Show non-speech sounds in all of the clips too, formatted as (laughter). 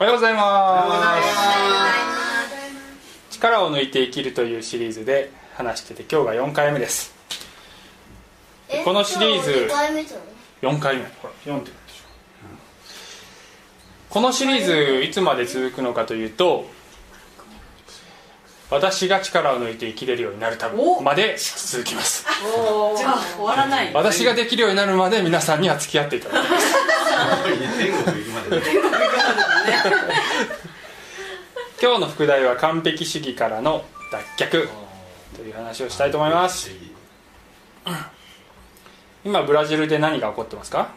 おはようございます。力を抜いて生きるというシリーズで話してて今日が4回目です。このシリーズ4回目じゃん4回目。ほら4ってこのシリーズいつまで続くのかというと私が力を抜いて生きれるようになるためまで続きます。じゃあ終わらない私ができるようになるまで皆さんには付き合っていただきます (laughs) 今日の副題は完璧主義からの脱却という話をしたいと思います。今ブラジルで何が起こってますか？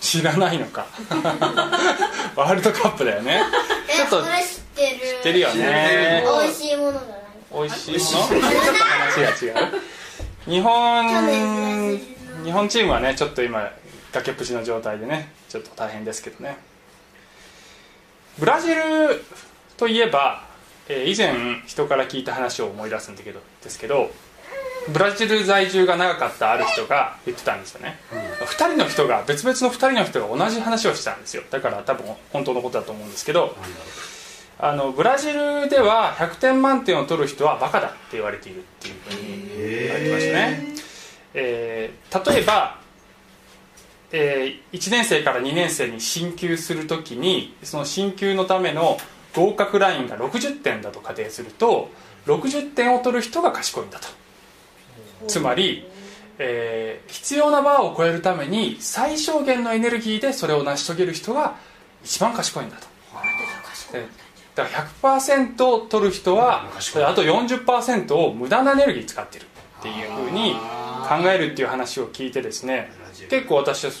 知らないのか。(laughs) ワールドカップだよね。えちょっと知ってる知ってるよ。ね美味しいもの？がない美味しいもの？ちょっと話が違う。日本日本チームはねちょっと今崖っぷちの状態でねちょっと大変ですけどねブラジルといえば、えー以前人から聞いた話を思い出すんだけどですけどブラジル在住が長かったある人が言ってたんですよね、2人の人が別々の2人の人が同じ話をしてたんですよ。だから多分本当のことだと思うんですけどあのブラジルでは100点満点を取る人はバカだって言われているっていうふうに言われてましたね、えー例えば、え1年生から2年生に進級するときにその進級のための合格ラインが60点だと仮定すると60点を取る人が賢いんだと。つまり、えー必要なバーを超えるために最小限のエネルギーでそれを成し遂げる人が一番賢いんだと。でだから100%取る人はあと40%を無駄なエネルギー使ってるっていうふうに考えるっていう話を聞いてですね結構私は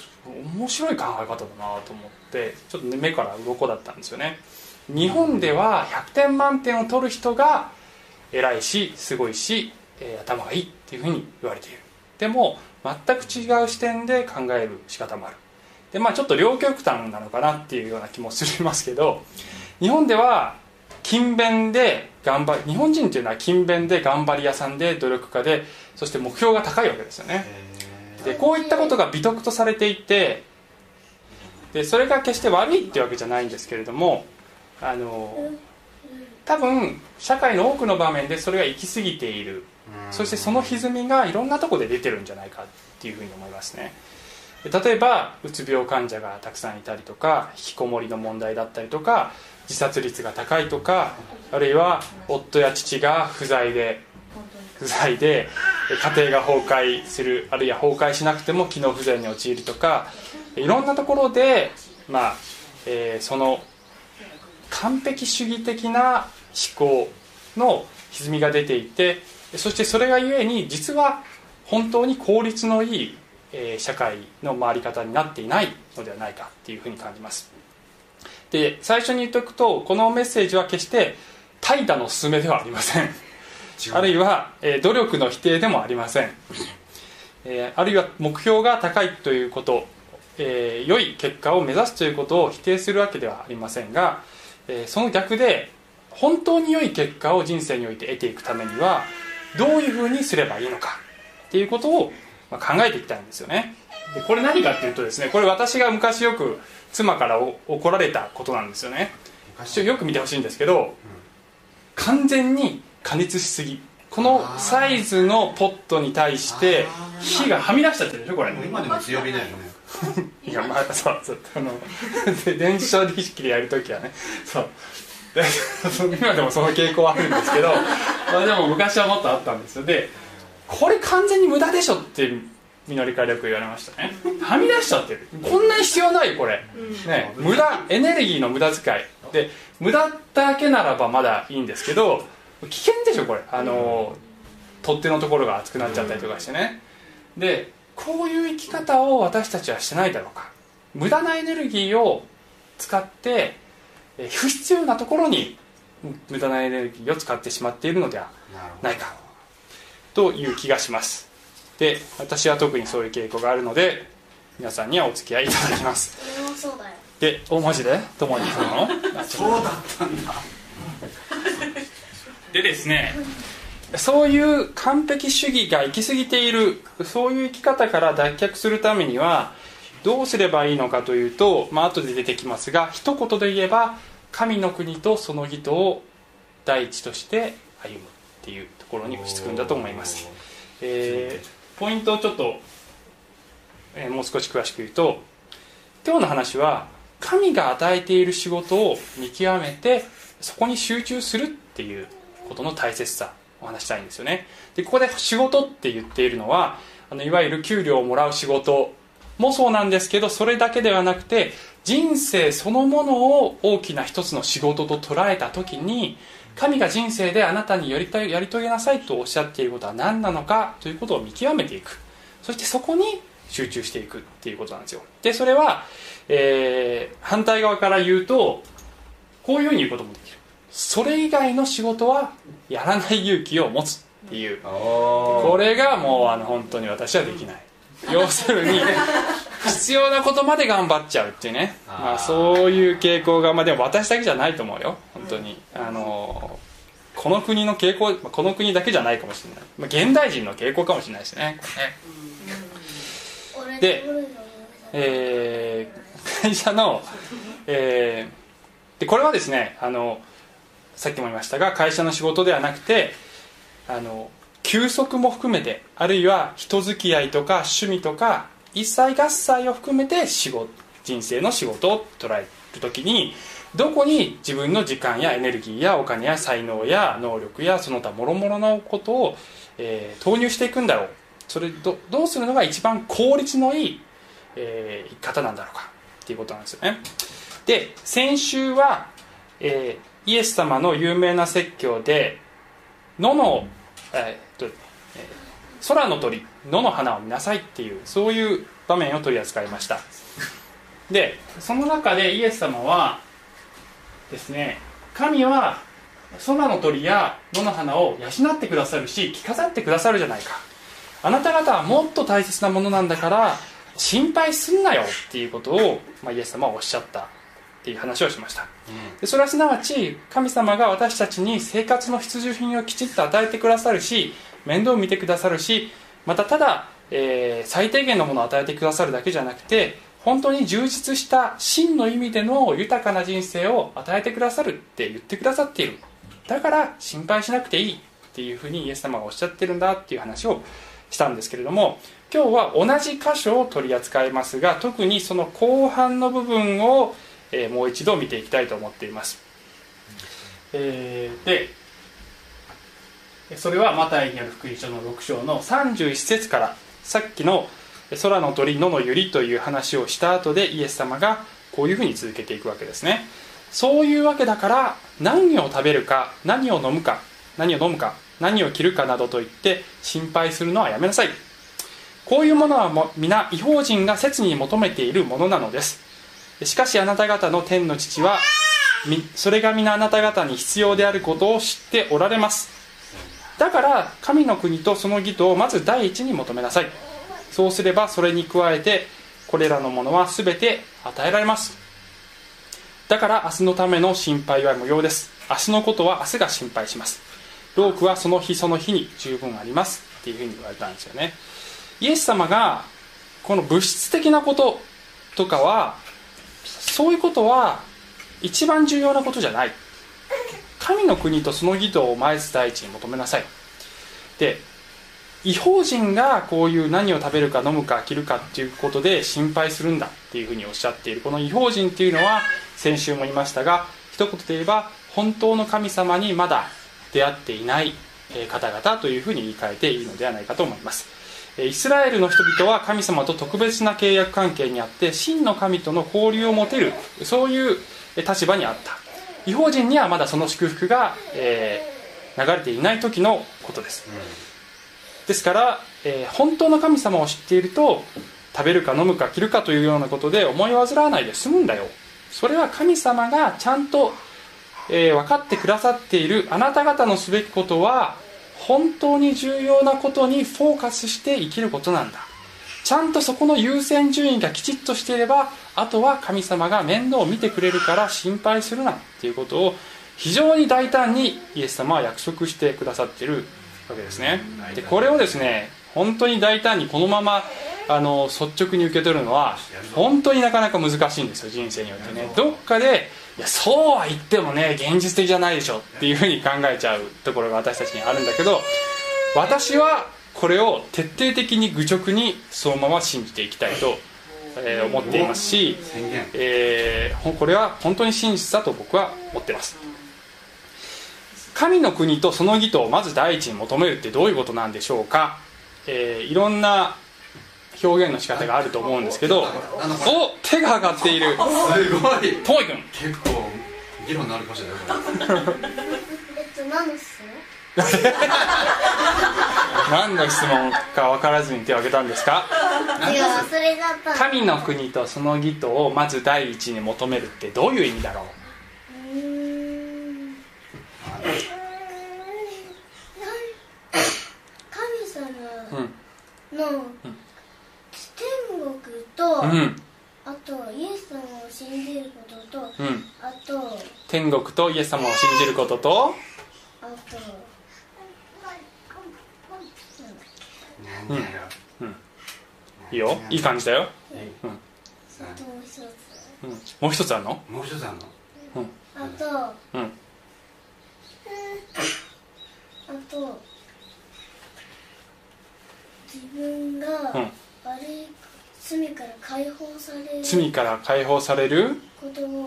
面白い考え方だなと思ってちょっとね目から鱗だったんですよね。日本では100点満点を取る人が偉いしすごいし、えー頭がいいっていうふうに言われている。でも全く違う視点で考える仕方もある。でまあちょっと両極端なのかなっていうような気もしますけど日本では勤勉で頑張り日本人っていうのは勤勉で頑張り屋さんで努力家でそして目標が高いわけですよね。でこういったことが美徳とされていてでそれが決して悪いっていうわけじゃないんですけれどもあの多分社会の多くの場面でそれが行き過ぎている。そしてその歪みがいろんなところで出てるんじゃないかっていうふうに思いますね。で例えばうつ病患者がたくさんいたりとか引きこもりの問題だったりとか自殺率が高いとかあるいは夫や父が不在で不在で家庭が崩壊するあるいは崩壊しなくても機能不全に陥るとかいろんなところで、まあえーその完璧主義的な思考の歪みが出ていてそしてそれがゆえに実は本当に効率のいい、えー社会の回り方になっていないのではないかっていうふうに感じます。で最初に言っておくとこのメッセージは決して怠惰の勧めではありません。あるいは、えー努力の否定でもありません、えーあるいは目標が高いということ、えー良い結果を目指すということを否定するわけではありませんが、えーその逆で本当に良い結果を人生において得ていくためにはどういうふうにすればいいのかっていうことをまあ考えていきたいんですよね。でこれ何かっていうとですねこれ私が昔よく妻からお怒られたことなんですよね。よく見てほしいんですけど、完全に加熱しすぎ。このサイズのポットに対して火がはみ出しちゃってるでしょこれ。今でも強火だよね。(laughs) いやまあそうそうあの (laughs) で電子処理式でやるときはね。そう。で今でもその傾向はあるんですけど、(laughs) まあ、でも昔はもっとあったんですよ。でこれ完全に無駄でしょってみのりからよく言われましたね。はみ出しちゃってる。こんなに必要ないこれ、ね、無駄エネルギーの無駄遣い。で無駄だけならばまだいいんですけど危険でしょこれ。あの、取っ手のところが熱くなっちゃったりとかしてね。でこういう生き方を私たちはしてないだろうか。無駄なエネルギーを使ってえー不必要なところにうん無駄なエネルギーを使ってしまっているのではないか。という気がします。で私は特にそういう傾向があるので皆さんにはお付き合いいただきます。で大マジで共にその (laughs) そうだったんだ (laughs) でですねそういう完璧主義が行き過ぎているそういう生き方から脱却するためにはどうすればいいのかというと、まあ後で出てきますが一言で言えば神の国とその義とを第一として歩むっていうところに落ち着くんだと思います、えーポイントをちょっと、えーもう少し詳しく言うと今日の話は神が与えている仕事を見極めてそこに集中するっていうことの大切さお話したいんですよね。でここで仕事って言っているのはあのいわゆる給料をもらう仕事もそうなんですけどそれだけではなくて人生そのものを大きな一つの仕事と捉えた時に神が人生であなたにやりたいやり遂げなさいとおっしゃっていることは何なのかということを見極めていく。そしてそこに集中していくっていうことなんですよ。でそれは、えー反対側から言うとこういうふうに言うこともできる。それ以外の仕事はやらない勇気を持つっていう。ここれがもうあの本当に私はできない。(laughs) 要するに必要なことまで頑張っちゃうっていうね。まあ、そういう傾向が、まあ、でも私だけじゃないと思うよ。本当に。あのこの国の傾向まあこの国だけじゃないかもしれない、まあ、現代人の傾向かもしれないですね。ね俺でえー会社の、えーでこれはですねあのさっきも言いましたが会社の仕事ではなくてあの休息も含めてあるいは人付き合いとか趣味とか一切合切を含めて仕事人生の仕事を捉える時にどこに自分の時間やエネルギーやお金や才能や能力やその他諸々のことを、えー投入していくんだろう。それどどうするのが一番効率のいい、えー生き方なんだろうかっていうことなんですよね。で先週は、えーイエス様の有名な説教で野の、えーとえー空の鳥野の花を見なさいっていうそういう場面を取り扱いました。でその中でイエス様はですね神は空の鳥や野の花を養ってくださるし着飾ってくださるじゃないか。あなた方はもっと大切なものなんだから心配すんなよっていうことを、まあ、イエス様はおっしゃった。っていう話をしました。でそれはすなわち神様が私たちに生活の必需品をきちっと与えてくださるし面倒を見てくださるしまたただ、えー最低限のものを与えてくださるだけじゃなくて本当に充実した真の意味での豊かな人生を与えてくださるって言ってくださっている。だから心配しなくていいっていうふうにイエス様がおっしゃってるんだっていう話をしたんですけれども今日は同じ箇所を取り扱いますが特にその後半の部分を、えもう一度見ていきたいと思っています、えーでそれはマタイにある福音書の6章の31節からさっきの空の鳥野のゆりという話をした後でイエス様がこういうふうに続けていくわけですね。そういうわけだから何を食べるか何を飲むか何を飲むか何を着るかなどと言って心配するのはやめなさい。こういうものは皆違法人が切に求めているものなのです。しかしあなた方の天の父はそれが皆あなた方に必要であることを知っておられます。だから神の国とその義とをまず第一に求めなさい。そうすればそれに加えてこれらのものは全て与えられます。だから明日のための心配は無用です。明日のことは明日が心配します。労苦はその日その日に十分あります。っていうふうに言われたんですよね。イエス様がこの物質的なこととかはそういうことは一番重要なことじゃない。神の国とその義とをまず第一に求めなさい。で違法人がこういう何を食べるか飲むか着るかっていうことで心配するんだっていうふうにおっしゃっている。この違法人っていうのは先週も言いましたが一言で言えば本当の神様にまだ出会っていない方々というふうに言い換えていいのではないかと思います。イスラエルの人々は神様と特別な契約関係にあって真の神との交流を持てるそういうえー立場にあった。違法人にはまだその祝福が、えー流れていない時のことです。ですから、えー本当の神様を知っていると食べるか飲むか着るかというようなことで思い煩わないで済むんだよ。それは神様がちゃんと、えー分かってくださっているあなた方のすべきことは本当に重要なことにフォーカスして生きることなんだ。ちゃんとそこの優先順位がきちっとしていればあとは神様が面倒を見てくれるから心配するなっていうことを非常に大胆にイエス様は約束してくださっているわけですね。でこれをですね本当に大胆にこのままあの率直に受け取るのは本当になかなか難しいんですよ人生によってね。どっかでいやそうは言ってもね現実的じゃないでしょっていうふうに考えちゃうところが私たちにあるんだけど私はこれを徹底的に愚直にそのまま信じていきたいと、えー思っていますし、えーほこれは本当に真実だと僕は思ってます。神の国とその義とをまず第一に求めるってどういうことなんでしょうか、えーいろんな表現の仕方があると思うんですけどお手が上がっている。すごい。ポイ君結構議論になるかもしれないこれ。えっと何の質問？(laughs) 何の質問か分からずに手を挙げたんですか？神の国とその義とをまず第一に求めるってどういう意味だろう？うーん。神様うん国と、うん。あとイエス様を信じることとうん。あと天国とイエス様を信じることとあと何だよ。いいよ。いい感じだよ、うん。あともう一つ。うん、もう一つあるの？もう一つあるの？あとうん。あと自分がうん罪から解放される罪から解放される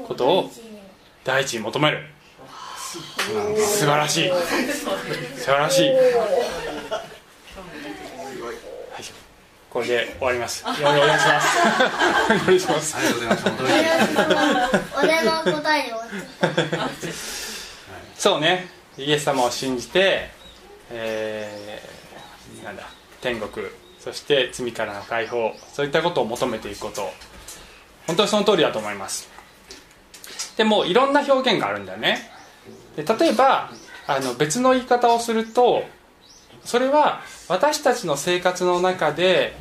ことを第一に求める。素晴らしい。素晴らしい、はい、これで終わります。お願いします。お願いします。ありがとうございました驚いてる俺の答えで終わっちゃったそうね。イエス様を信じて、えーなんだ天国そして罪からの解放。そういったことを求めていくこと。本当にその通りだと思います。でもいろんな表現があるんだよね。で例えばあの別の言い方をするとそれは私たちの生活の中で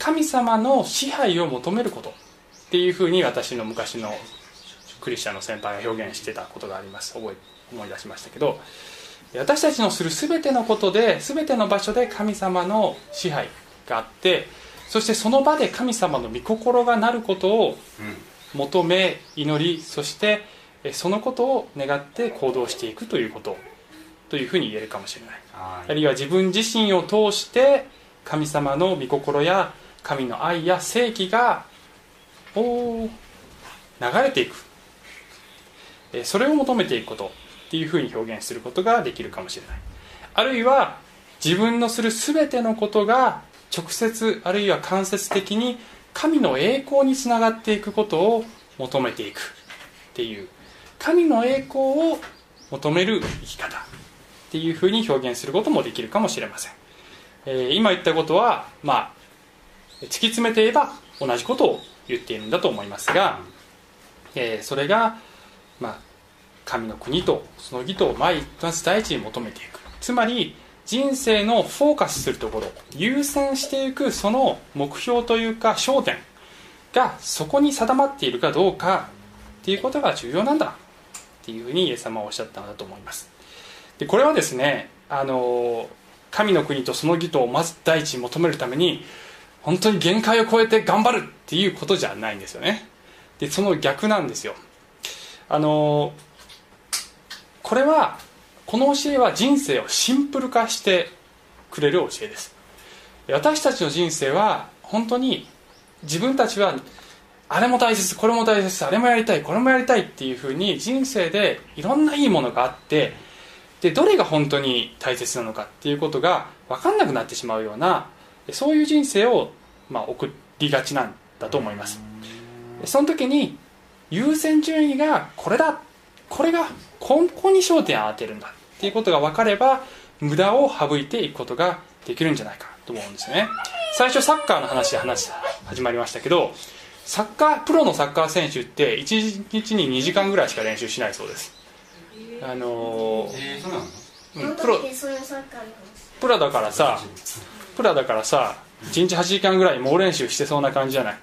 神様の支配を求めること。っていうふうに私の昔のクリスチャンの先輩が表現してたことがあります。覚え思い出しましたけど。私たちのする全てのことで全ての場所で神様の支配があってそしてその場で神様の御心がなることをうん。求め祈りそしてえそのことを願って行動していくということというふうに言えるかもしれない。はあるいは自分自身を通して神様の御心や神の愛や正義が流れていく。えーそれを求めていくことっていうふうに表現することができるかもしれない。あるいは自分のする全てのことが直接あるいは間接的に神の栄光につながっていくことを求めていくっていう神の栄光を求める生き方っていうふうに表現することもできるかもしれません、えー今言ったことはまあ突き詰めて言えば同じことを言っているんだと思いますが、えーそれが、まあ、神の国とその義とをまず第一に求めていく。つまり人生のフォーカスするところ優先していくその目標というか焦点がそこに定まっているかどうかっていうことが重要なんだ。っていうふうにイエス様はおっしゃったのだと思います。でこれはですねあの神の国とその義とをまず第一に求めるために本当に限界を超えて頑張るっていうことじゃないんですよね。でその逆なんですよ。あのこれはこの教えは人生をシンプル化してくれる教えです。私たちの人生は本当に自分たちはあれも大切これも大切あれもやりたいこれもやりたいっていうふうに人生でいろんないいものがあってでどれが本当に大切なのかっていうことが分かんなくなってしまうようなそういう人生を、まあ、送りがちなんだと思います。その時に優先順位がこれだこれがここに焦点を当てるんだっていうことが分かれば無駄を省いていくことができるんじゃないかと思うんですよね。最初サッカーの話で話始まりましたけどサッカープロのサッカー選手って1日に2時間ぐらいしか練習しないそうです。あのーえー、そうプロプロだからさプロだからさ1日8時間ぐらい猛練習してそうな感じじゃない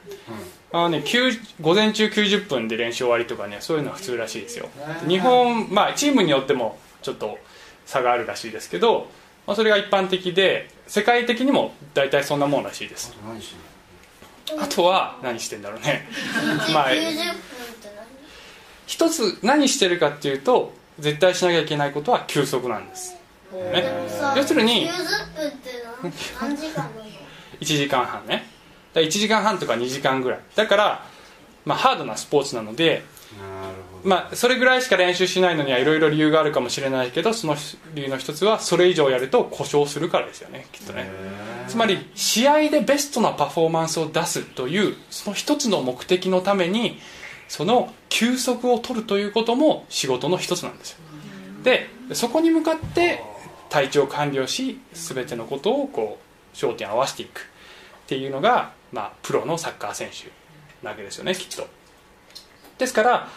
あのね、9午前中90分で練習終わりとかねそういうのは普通らしいですよ。日本まあチームによってもちょっと差があるらしいですけどまあ、それが一般的で世界的にも大体そんなもんらしいです。あとは何してんだろうね。まあ90分って一つ何してるかっていうと絶対しなきゃいけないことは休息なんです。何ね。要するに90分って何？何時間なの1時間半ねだ1時間半とか2時間ぐらい。だから、まあ、ハードなスポーツなので、まあ、それぐらいしか練習しないのにはいろいろ理由があるかもしれないけどその理由の一つはそれ以上やると故障するからですよねきっとね。つまり試合でベストなパフォーマンスを出すというその一つの目的のためにその休息を取るということも仕事の一つなんですよ。でそこに向かって体調管理をし全てのことをこう焦点を合わせていくっていうのが、まあ、プロのサッカー選手なわけですよねきっと。ですから、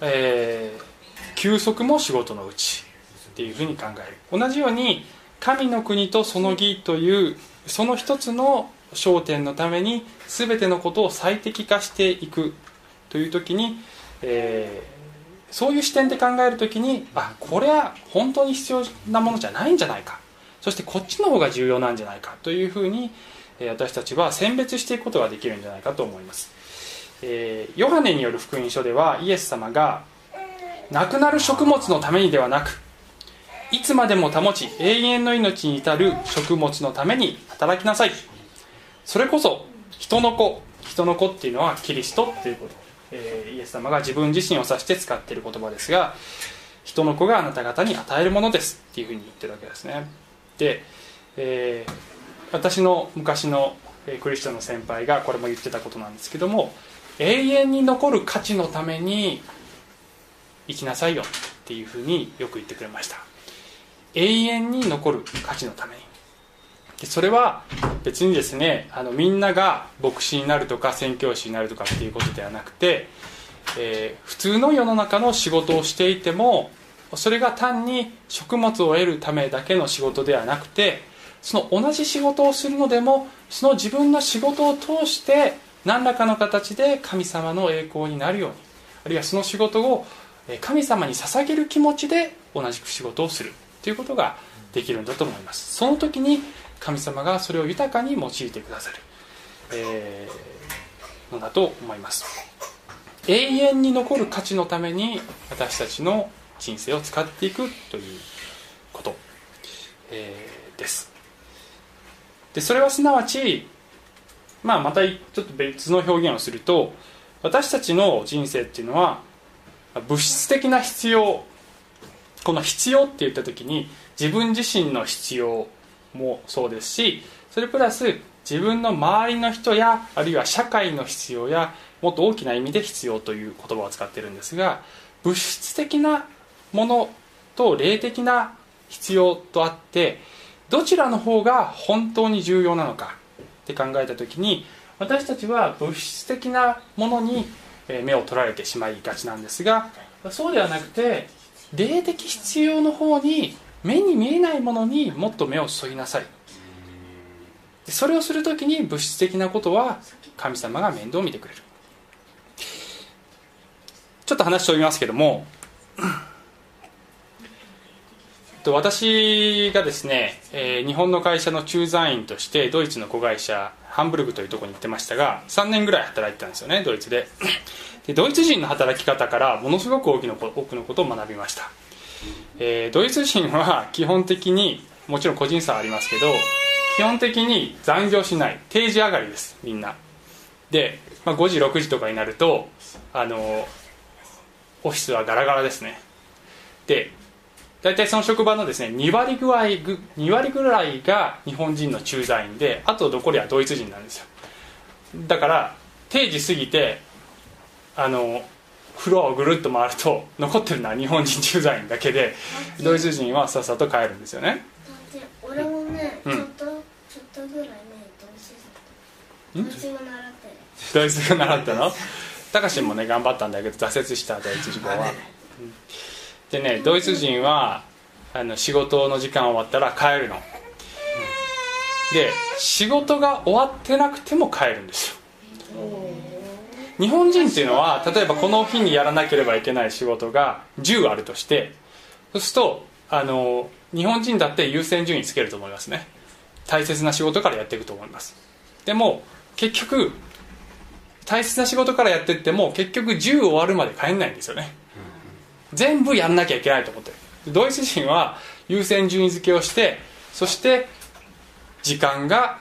えー休息も仕事のうちっていうふうに考える。同じように神の国とその義というその一つの焦点のために全てのことを最適化していくという時に、えーそういう視点で考える時にあこれは本当に必要なものじゃないんじゃないか。そしてこっちの方が重要なんじゃないかというふうに、私たちは選別していくことができるんじゃないかと思います、えヨハネによる福音書ではイエス様が亡くなる食物のためにではなくいつまでも保ち永遠の命に至る食物のために働きなさい。それこそ人の子人の子っていうのはキリストっていうこと、えーイエス様が自分自身を指して使っている言葉ですが人の子があなた方に与えるものですっていうふうに言ってるわけですね。で、えー私の昔のクリスチャンの先輩がこれも言ってたことなんですけども永遠に残る価値のために生きなさいよっていうふうによく言ってくれました。永遠に残る価値のために。でそれは別にですねあのみんなが牧師になるとか宣教師になるとかっていうことではなくて、えー普通の世の中の仕事をしていてもそれが単に食物を得るためだけの仕事ではなくてその同じ仕事をするのでもその自分の仕事を通して何らかの形で神様の栄光になるようにあるいはその仕事を神様に捧げる気持ちで同じく仕事をする。ということができるんだと思います。その時に神様がそれを豊かに用いてくださる、えーのだと思います。永遠に残る価値のために私たちの人生を使っていくということ、えーです。でそれはすなわち、まあ、またちょっと別の表現をすると私たちの人生っていうのは物質的な必要この必要って言った時に自分自身の必要もそうですしそれプラス自分の周りの人やあるいは社会の必要やもっと大きな意味で必要という言葉を使ってるんですが物質的なものと霊的な必要とあってどちらの方が本当に重要なのかって考えた時に私たちは物質的なものに目を取られてしまいがちなんですがそうではなくて霊的必要の方に目に見えないものにもっと目を注ぎなさい。それをする時に物質的なことは神様が面倒を見てくれる。ちょっと話しておりますけどもと私がですね、えー日本の会社の駐在員としてドイツの子会社ハンブルグというところに行ってましたが3年ぐらい働いてたんですよねドイツで。でドイツ人の働き方からものすごく多くの多くのことを学びました、えードイツ人は基本的にもちろん個人差はありますけど基本的に残業しない定時上がりですみんな。で、まあ、5時6時とかになるとあのオフィスはガラガラですね。で大体その職場のですね2割ぐらいぐ2割ぐらいが日本人の駐在員であと残りはドイツ人なんですよ。だから定時過ぎてあのフロアをぐるっと回ると残ってるのは日本人駐在員だけでドイツ人はさっさと帰るんですよね。だって。俺もね、うん。ちょっとちょっとぐらいねドイツ人ドイツ語習ってる。ドイツ語習ったの？たかしもね頑張ったんだけど挫折したドイツ語は。うんでねドイツ人はあの仕事の時間終わったら帰るの。で仕事が終わってなくても帰るんですよ。日本人っていうのは例えばこの日にやらなければいけない仕事が10あるとしてそうするとあの日本人だって優先順位つけると思いますね。大切な仕事からやっていくと思います。でも結局大切な仕事からやっていっても結局10終わるまで帰んないんですよね。全部やんなきゃいけないと思ってる。ドイツ人は優先順位付けをしてそして時間が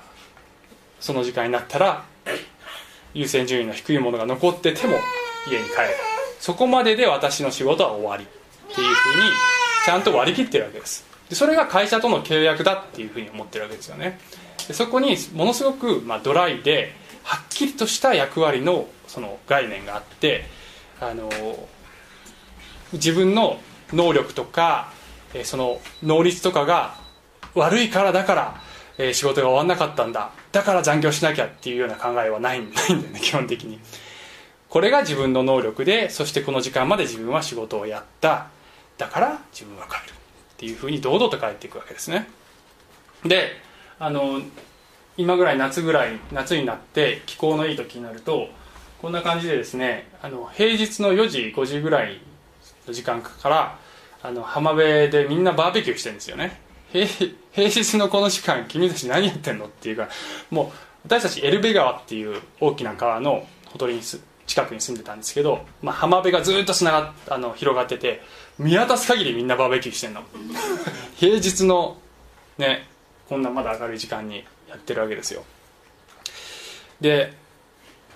その時間になったら優先順位の低いものが残ってても家に帰る。そこまでで私の仕事は終わり。っていうふうにちゃんと割り切ってるわけです。でそれが会社との契約だっていうふうに思ってるわけですよね。でそこにものすごく、まあ、ドライではっきりとした役割のその概念があってあの自分の能力とかえーその能率とかが悪いからだから、えー仕事が終わんなかったんだ。だから残業しなきゃっていうような考えはない (laughs) ないんだよね基本的に。これが自分の能力でそしてこの時間まで自分は仕事をやった。だから自分は帰るっていうふうに堂々と帰っていくわけですね。であの今ぐらい夏ぐらい夏になって気候のいい時になるとこんな感じでですねあの平日の4時5時ぐらいの時間からあの浜辺でみんなバーベキューしてるんですよね。平日のこの時間君たち何やってんのっていうかもう私たちエルベ川っていう大きな川のほとりに近くに住んでたんですけど、まあ、浜辺がずっとつながっあの広がってて見渡す限りみんなバーベキューしてんの。(laughs) 平日のねこんなまだ明るい時間にやってるわけですよ。で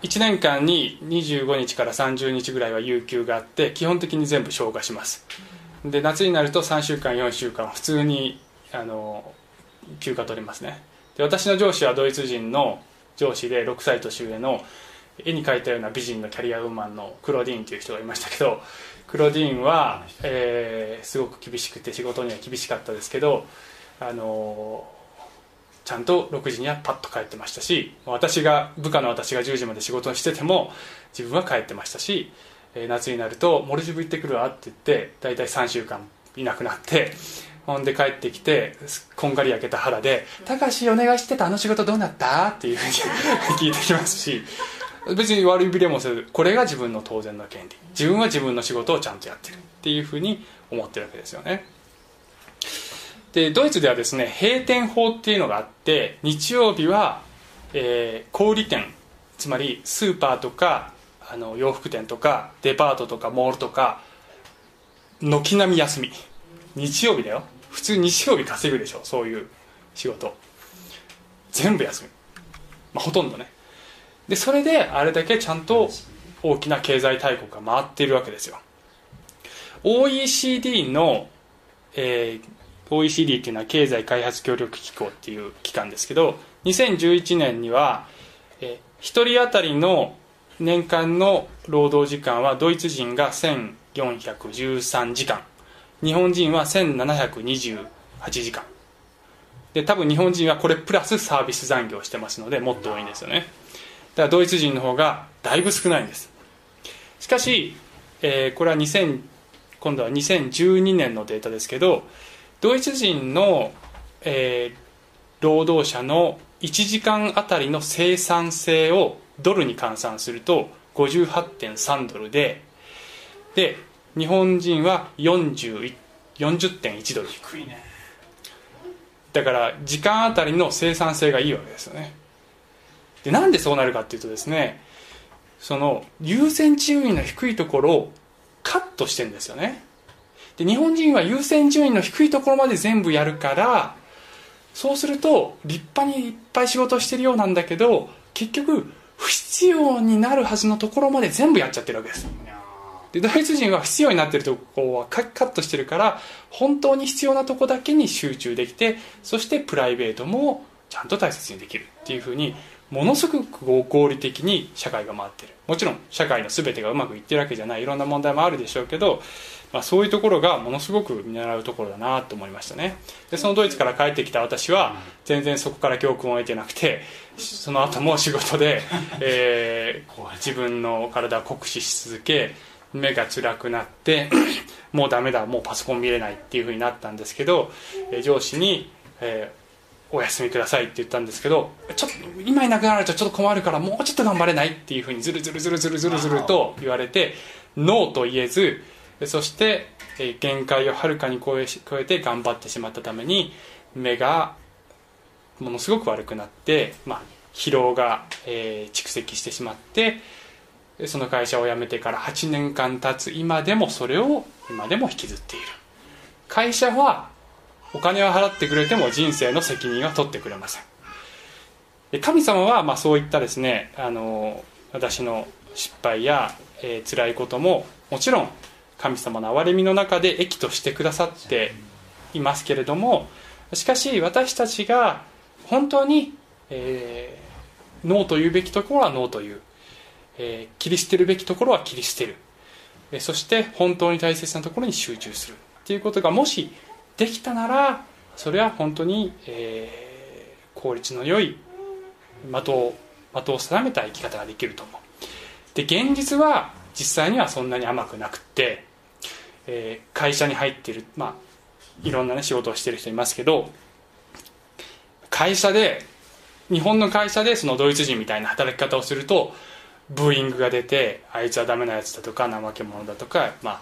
1年間に25日から30日ぐらいは有給があって基本的に全部消化します。で夏になると3週間4週間普通にあの休暇取りますね。で私の上司はドイツ人の上司で6歳年上の絵に描いたような美人のキャリアウーマンのクロディーンという人がいましたけどクロディーンは、えーすごく厳しくて仕事には厳しかったですけどあのちゃんと6時にはパッと帰ってましたし私が部下の私が10時まで仕事をしてても自分は帰ってましたし、えー夏になると「モルジブ行ってくるわ」って言って大体3週間いなくなってほんで帰ってきてこんがり焼けた腹で「高橋お願いしてたあの仕事どうなった?」っていうふうに (laughs) 聞いてきますし別に悪いびれもせずこれが自分の当然の権利自分は自分の仕事をちゃんとやってるっていうふうに思ってるわけですよねでドイツではですね閉店法っていうのがあって日曜日は、えー小売店つまりスーパーとかあの洋服店とかデパートとかモールとか軒並み休み。日曜日だよ。普通日曜日稼ぐでしょそういう仕事。全部休み、まあ、ほとんどね。でそれであれだけちゃんと大きな経済大国が回っているわけですよ。OECD の、えー OECD っていうのは経済開発協力機構っていう機関ですけど2011年には、えー、1人当たりの年間の労働時間はドイツ人が1413時間日本人は1728時間。で多分日本人はこれプラスサービス残業してますのでもっと多いんですよね。だからドイツ人の方がだいぶ少ないんです。しかし、えーこれは2000今度は2012年のデータですけどドイツ人の、えー労働者の1時間あたりの生産性をドルに換算すると58.3ドルでで日本人は40 40.1ドル。低いね。だから時間あたりの生産性がいいわけですよね。でなんでそうなるかっていうとですねその優先順位の低いところをカットしてんですよねで日本人は優先順位の低いところまで全部やるからそうすると立派にいっぱい仕事してるようなんだけど結局不必要になるはずのところまで全部やっちゃってるわけです。でドイツ人は必要になってるとこはカットしてるから本当に必要なとこだけに集中できてそしてプライベートもちゃんと大切にできるっていうふうにものすごく合合理的に社会が回ってる。もちろん社会の全てがうまくいってるわけじゃない。いろんな問題もあるでしょうけど、まあ、そういうところがものすごく見習うところだなと思いましたね。でそのドイツから帰ってきた私は全然そこから教訓を得てなくてその後も仕事で、(laughs) えー自分の体を酷使し続け目が辛くなって (coughs) もうダメだもうパソコン見れないっていうふうになったんですけど、えー上司に、えーお休みくださいって言ったんですけどちょっと今いなくなるとちょっと困るからもうちょっと頑張れないっていうふうにずるずるずるずるずるずると言われてノーと言えずでそして、限界をはるかに超え超えて頑張ってしまったために目がものすごく悪くなって、まあ、疲労が、蓄積してしまってその会社を辞めてから8年間経つ今でもそれを今でも引きずっている。会社はお金は払ってくれても人生の責任は取ってくれません。神様はまあそういったですねあの私の失敗や、えー辛いことももちろん神様の憐れみの中で益としてくださっていますけれどもしかし私たちが本当に、えーノーと言うべきところはノーと言う、えー切り捨てるべきところは切り捨てる。えーそして本当に大切なところに集中するっていうことがもしできたならそれは本当に、えー効率の良い的を的を定めた生き方ができると思う。で現実は実際にはそんなに甘くなくって、えー会社に入っているまあいろんなね仕事をしてる人いますけど会社で日本の会社でそのドイツ人みたいな働き方をするとブーイングが出てあいつはダメなやつだとか怠け者だとかま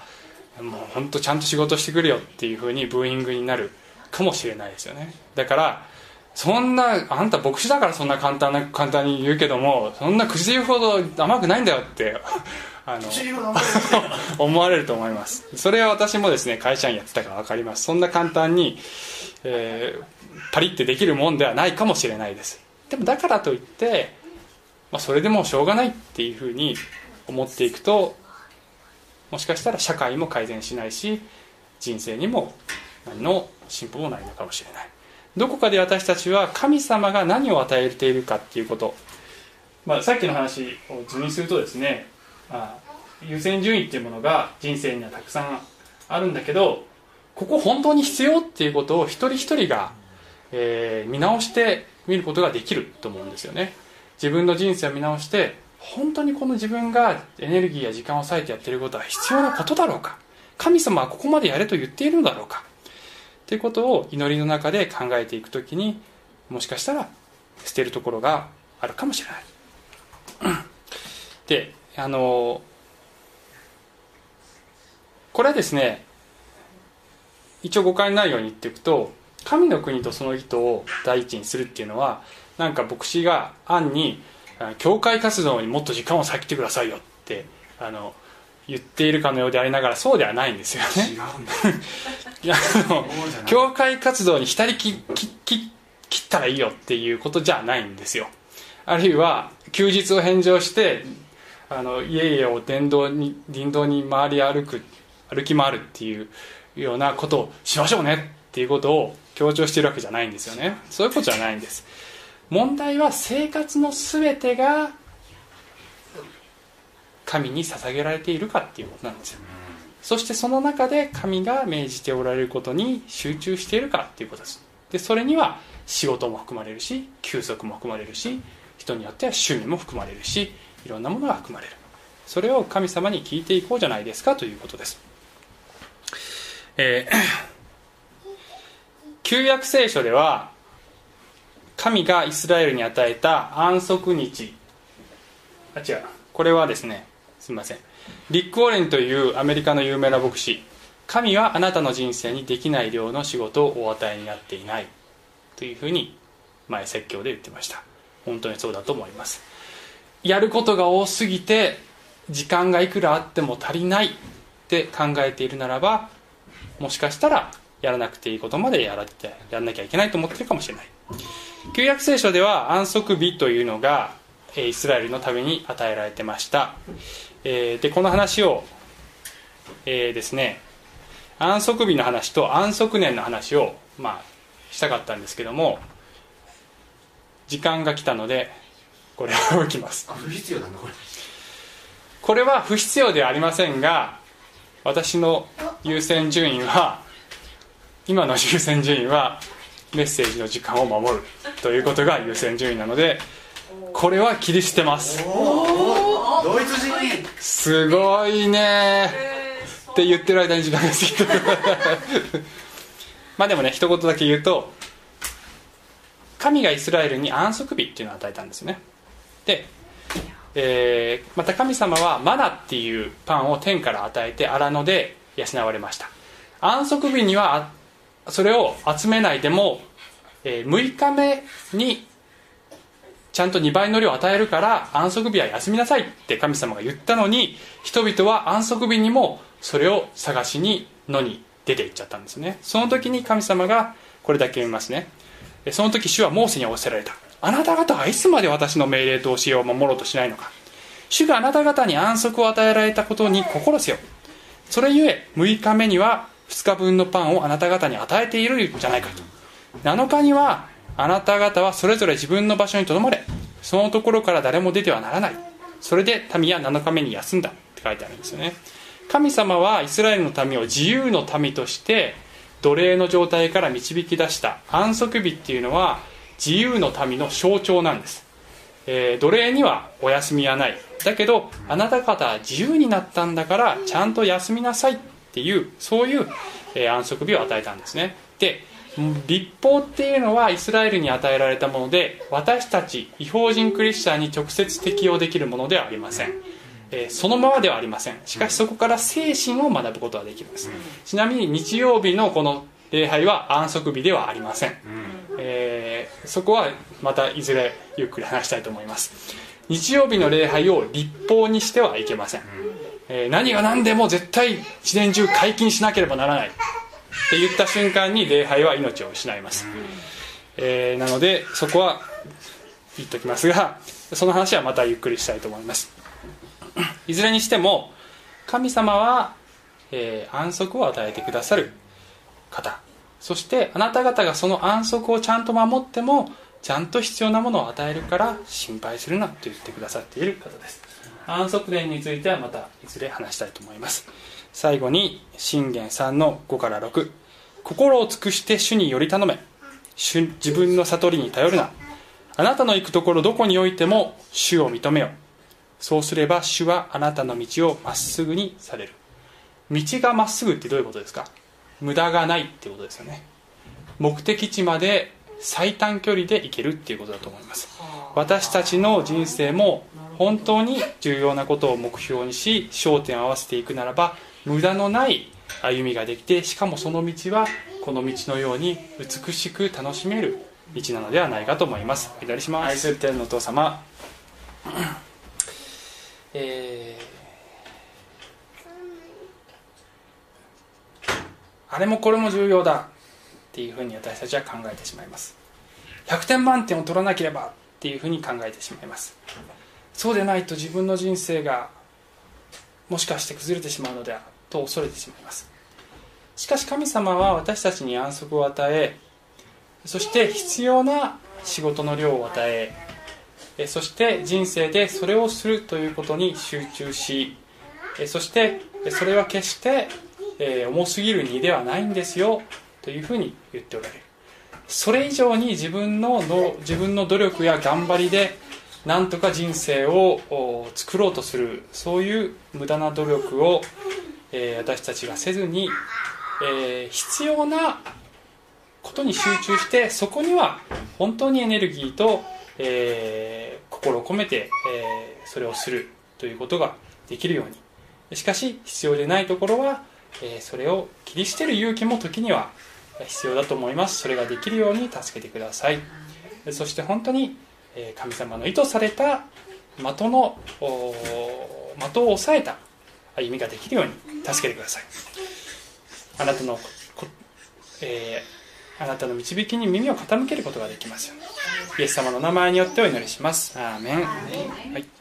あもう本当ちゃんと仕事してくれよっていうふうにブーイングになるかもしれないですよね。だからそんなあんた牧師だからそんな簡単な簡単に言うけどもそんな口で言うほど甘くないんだよってあの思われると思います。それは私もですね会社員やってたから分かります。そんな簡単に、えーパリってできるもんではないかもしれないです。でもだからといって、まあ、それでもうしょうがないっていうふうに思っていくともしかしたら社会も改善しないし人生にも何の進歩もないのかもしれない。どこかで私たちは神様が何を与えているかっていうこと、まあ、さっきの話を図にするとですね、あ、優先順位っていうものが人生にはたくさんあるんだけどここ本当に必要っていうことを一人一人が、えー見直してみることができると思うんですよね。自分の人生を見直して本当にこの自分がエネルギーや時間を割いてやってることは必要なことだろうか。神様はここまでやれと言っているのだろうか。ということを祈りの中で考えていくときにもしかしたら捨てるところがあるかもしれない。(clears throat) であのこれはですね一応誤解のないように言っていくと神の国とその人を第一にするっていうのはなんか牧師が暗にあ教会活動にもっと時間を割いてくださいよってあの言っているかのようでありながらそうではないんですよね。違うんだ。い (laughs) やあの教会活動に浸りききき切ったらいいよっていうことじゃないんですよ。あるいは休日を返上してあの家々を電動に林道に回り歩く歩き回るっていうようなことをしましょうねっていうことを強調しているわけじゃないんですよね。そういうことじゃないんです。問題は生活の全てが神に捧げられているかっていうことなんですよ。そしてその中で神が命じておられることに集中しているかっていうことです。でそれには仕事も含まれるし休息も含まれるし人によっては趣味も含まれるしいろんなものが含まれる。それを神様に聞いていこうじゃないですかということです、えー (coughs) 旧約聖書では神がイスラエルに与えた安息日。あ違う。これはですねすみません。リック・ウォレンというアメリカの有名な牧師。神はあなたの人生にできない量の仕事をお与えになっていない。というふうに前説教で言ってました。本当にそうだと思います。やることが多すぎて時間がいくらあっても足りないって考えているならばもしかしたらやらなくていいことまでやらてやらなきゃいけないと思ってるかもしれない。旧約聖書では安息日というのがイスラエルのために与えられてました、えでこの話を、えーですね安息日の話と安息年の話を、まあ、したかったんですけども時間が来たのでこれを置きます。あ不必要だこれ。これは不必要ではありませんが私の優先順位は今の優先順位はメッセージの時間を守るということが優先順位なのでこれは切り捨てます。ドイツ人すごいねって言ってる間に時間が過ぎてるまあでもね一言だけ言うと神がイスラエルに安息日っていうのを与えたんですねで、えーまた神様はマナっていうパンを天から与えて荒野で養われました。安息日にはそれを集めないでも、えー、6日目にちゃんと2倍の量を与えるから安息日は休みなさいって神様が言ったのに人々は安息日にもそれを探しに野に出て行っちゃったんですね。その時に神様がこれだけ読みますね。その時主はモーセに仰せられた。あなた方はいつまで私の命令と教えを守ろうとしないのか。主があなた方に安息を与えられたことに心せよ。それゆえ6日目には2日分のパンをあなた方に与えているんじゃないかと。7日にはあなた方はそれぞれ自分の場所にとどまれそのところから誰も出てはならない。それで民は7日目に休んだって書いてあるんですよね。神様はイスラエルの民を自由の民として奴隷の状態から導き出した。安息日っていうのは自由の民の象徴なんです、えー、奴隷にはお休みはない。だけどあなた方は自由になったんだからちゃんと休みなさいっていうそういう、えー、安息日を与えたんですね。で立法っていうのはイスラエルに与えられたもので私たち違法人クリスチャンに直接適用できるものではありません、えー、そのままではありません。しかしそこから精神を学ぶことができるんです。ちなみに日曜日のこの礼拝は安息日ではありません、えー、そこはまたいずれゆっくり話したいと思います。日曜日の礼拝を立法にしてはいけません、えー、何が何でも絶対一年中解禁しなければならないって言った瞬間に礼拝は命を失います、えー、なのでそこは言っときますがその話はまたゆっくりしたいと思います。(coughs) いずれにしても神様は、えー、安息を与えてくださる方。そしてあなた方がその安息をちゃんと守ってもちゃんと必要なものを与えるから心配するなと言ってくださっている方です。安息年についてはまたいずれ話したいと思います。最後に信玄3の5から6心を尽くして主により頼め。自分の悟りに頼るな。あなたの行くところどこにおいても主を認めよ。そうすれば主はあなたの道をまっすぐにされる。道がまっすぐってどういうことですか？無駄がないってことですよね。目的地まで最短距離で行けるっていうことだと思います。私たちの人生も本当に重要なことを目標にし焦点を合わせていくならば無駄のない歩みができてしかもその道はこの道のように美しく楽しめる道なのではないかと思います。お祈りします。愛する天のお父様えー、あれもこれも重要だっていうふうに私たちは考えてしまいます。100点満点を取らなければっていうふうに考えてしまいます。そうでないと自分の人生がもしかして崩れてしまうのではと恐れてしまいます。しかし神様は私たちに安息を与えそして必要な仕事の量を与えそして人生でそれをするということに集中しそしてそれは決して重すぎる荷ではないんですよというふうに言っておられる。それ以上に自分のの自分の努力や頑張りでなんとか人生を作ろうとするそういう無駄な努力をえー、私たちがせずに、えー、必要なことに集中してそこには本当にエネルギーと、えー、心を込めて、えそれをするということができるように。しかし必要でないところは、えそれを切り捨てる勇気も時には必要だと思います。それができるように助けてください。そして本当に神様の意図された的の的を押さえた歩みができるように助けてください。あなたのえー、あなたの導きに耳を傾けることができますように。イエス様の名前によってお祈りします。アーメン。はい